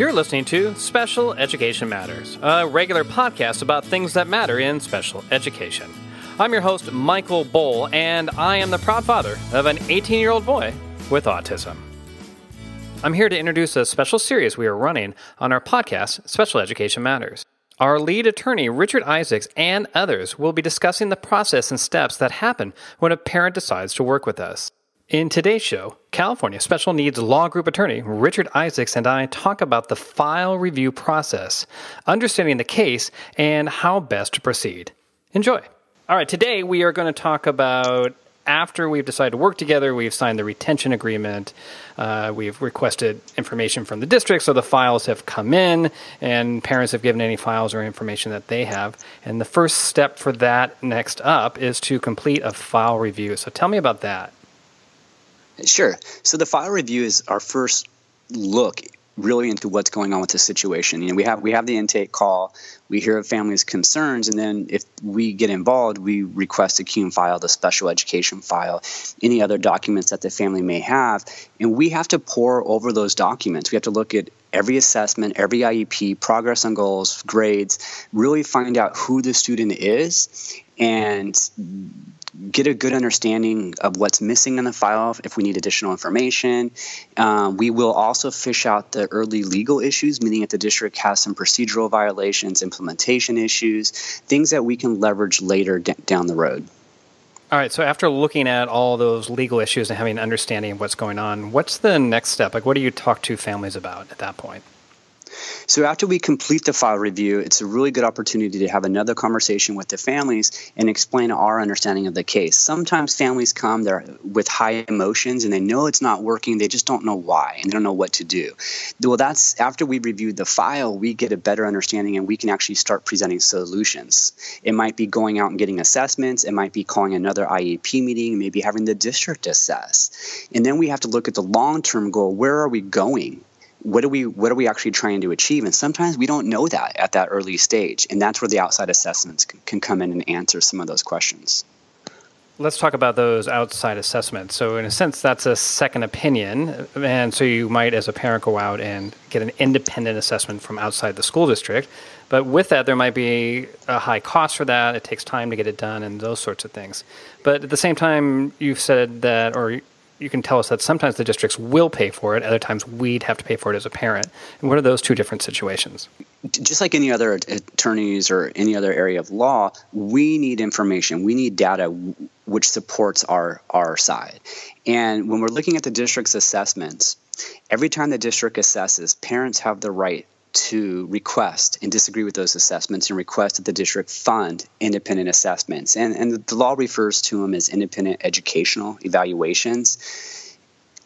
You're listening to Special Education Matters, a regular podcast about things that matter in special education. I'm your host, Michael Boll, and I am the proud father of an 18 year old boy with autism. I'm here to introduce a special series we are running on our podcast, Special Education Matters. Our lead attorney, Richard Isaacs, and others will be discussing the process and steps that happen when a parent decides to work with us. In today's show, California Special Needs Law Group attorney Richard Isaacs and I talk about the file review process, understanding the case, and how best to proceed. Enjoy. All right, today we are going to talk about after we've decided to work together, we've signed the retention agreement, uh, we've requested information from the district, so the files have come in, and parents have given any files or information that they have. And the first step for that next up is to complete a file review. So tell me about that. Sure. So the file review is our first look really into what's going on with the situation. You know, we have we have the intake call, we hear of families' concerns, and then if we get involved, we request a cume file, the special education file, any other documents that the family may have, and we have to pour over those documents. We have to look at every assessment, every IEP, progress on goals, grades, really find out who the student is and get a good understanding of what's missing in the file if we need additional information. Um, we will also fish out the early legal issues, meaning if the district has some procedural violations, implementation issues, things that we can leverage later d- down the road. All right, so after looking at all those legal issues and having an understanding of what's going on, what's the next step? Like, what do you talk to families about at that point? So after we complete the file review, it's a really good opportunity to have another conversation with the families and explain our understanding of the case. Sometimes families come there with high emotions and they know it's not working, they just don't know why and they don't know what to do. Well, that's after we reviewed the file, we get a better understanding and we can actually start presenting solutions. It might be going out and getting assessments, it might be calling another IEP meeting, maybe having the district assess. And then we have to look at the long-term goal. Where are we going? What are we what are we actually trying to achieve? And sometimes we don't know that at that early stage. And that's where the outside assessments can, can come in and answer some of those questions. Let's talk about those outside assessments. So in a sense that's a second opinion. And so you might as a parent go out and get an independent assessment from outside the school district. But with that there might be a high cost for that. It takes time to get it done and those sorts of things. But at the same time you've said that or you can tell us that sometimes the districts will pay for it, other times we'd have to pay for it as a parent. And what are those two different situations? Just like any other attorneys or any other area of law, we need information. We need data which supports our our side. And when we're looking at the district's assessments, every time the district assesses, parents have the right to request and disagree with those assessments and request that the district fund independent assessments. And, and the law refers to them as independent educational evaluations.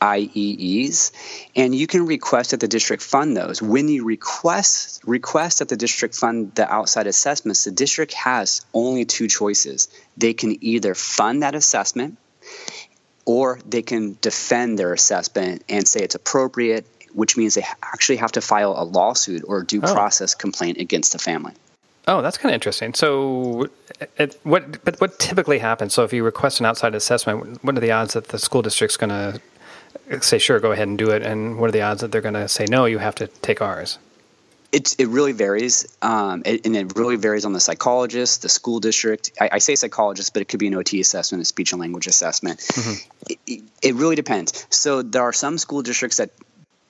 IEEs, and you can request that the district fund those. When you request request that the district fund the outside assessments, the district has only two choices. They can either fund that assessment or they can defend their assessment and say it's appropriate which means they actually have to file a lawsuit or due oh. process complaint against the family. Oh, that's kind of interesting. So, it, what but what typically happens? So, if you request an outside assessment, what are the odds that the school district's going to say, "Sure, go ahead and do it," and what are the odds that they're going to say, "No, you have to take ours"? It, it really varies, um, it, and it really varies on the psychologist, the school district. I, I, say psychologist, but it could be an OT assessment, a speech and language assessment. Mm-hmm. It, it really depends. So there are some school districts that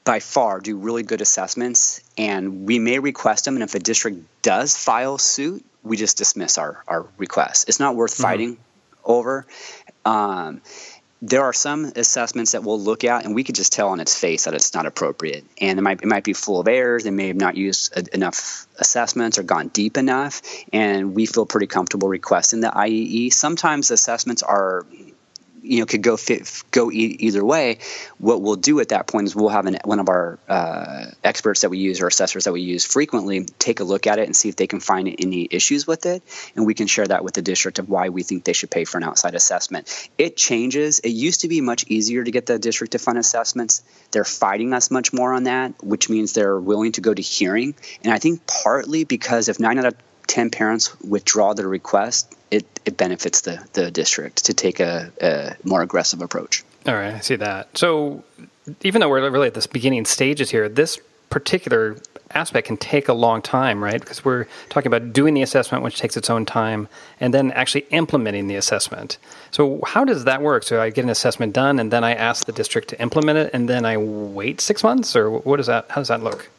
by far do really good assessments and we may request them and if a district does file suit we just dismiss our, our request. It's not worth mm-hmm. fighting over. Um, there are some assessments that we'll look at and we could just tell on its face that it's not appropriate. And it might, it might be full of errors they may have not used a, enough assessments or gone deep enough and we feel pretty comfortable requesting the iee sometimes assessments are you know could go fit, go e- either way. What we'll do at that point is we'll have an, one of our uh, experts that we use or assessors that we use frequently take a look at it and see if they can find any issues with it, and we can share that with the district of why we think they should pay for an outside assessment. It changes. It used to be much easier to get the district to fund assessments. They're fighting us much more on that, which means they're willing to go to hearing, and I think partly because if nine out of 10 parents withdraw their request, it, it benefits the, the district to take a, a more aggressive approach. All right, I see that. So even though we're really at this beginning stages here, this particular aspect can take a long time, right? Because we're talking about doing the assessment, which takes its own time, and then actually implementing the assessment. So, how does that work? So, I get an assessment done, and then I ask the district to implement it, and then I wait six months, or what does that? How does that look?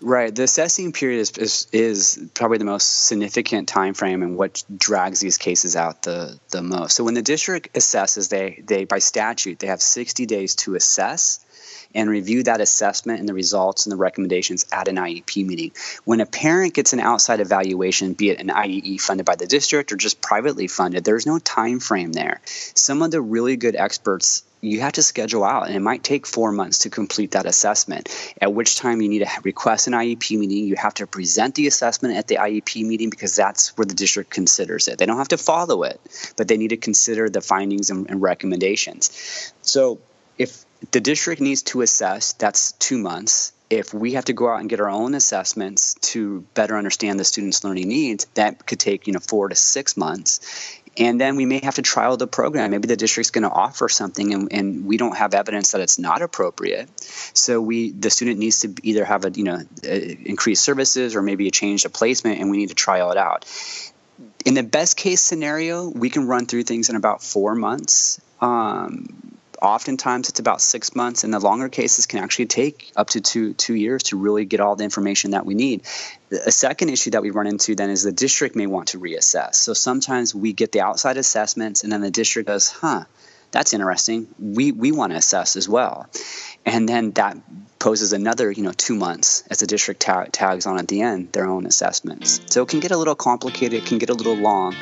Right. The assessing period is, is, is probably the most significant time frame and what drags these cases out the, the most. So when the district assesses, they, they by statute they have 60 days to assess and review that assessment and the results and the recommendations at an IEP meeting. When a parent gets an outside evaluation, be it an IEE funded by the district or just privately funded, there's no time frame there. Some of the really good experts you have to schedule out and it might take four months to complete that assessment at which time you need to request an iep meeting you have to present the assessment at the iep meeting because that's where the district considers it they don't have to follow it but they need to consider the findings and, and recommendations so if the district needs to assess, that's two months. If we have to go out and get our own assessments to better understand the student's learning needs, that could take you know four to six months. And then we may have to trial the program. Maybe the district's going to offer something, and, and, we don't have evidence that it's not appropriate. So we, the student needs to either have a you know increased services or maybe a change of placement, and we need to trial it out. In the best case scenario, we can run through things in about four months. Um, oftentimes it's about six months, and the longer cases can actually take up to two two years to really get all the information that we need. A second issue that we run into then is the district may want to reassess. So sometimes we get the outside assessments, and then the district goes, "Huh, that's interesting. We we want to assess as well," and then that poses another you know two months as the district ta- tags on at the end their own assessments. So it can get a little complicated, it can get a little long,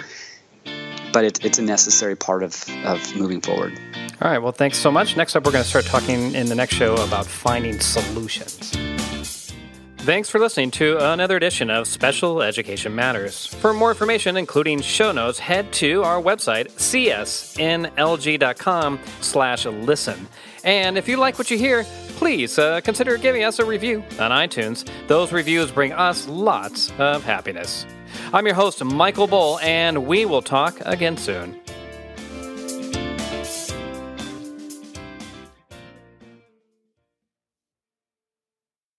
but it, it's a necessary part of of moving forward. All right. Well, thanks so much. Next up, we're going to start talking in the next show about finding solutions. Thanks for listening to another edition of Special Education Matters. For more information, including show notes, head to our website, csnlg.com slash listen. And if you like what you hear, please uh, consider giving us a review on iTunes. Those reviews bring us lots of happiness. I'm your host, Michael Boll, and we will talk again soon.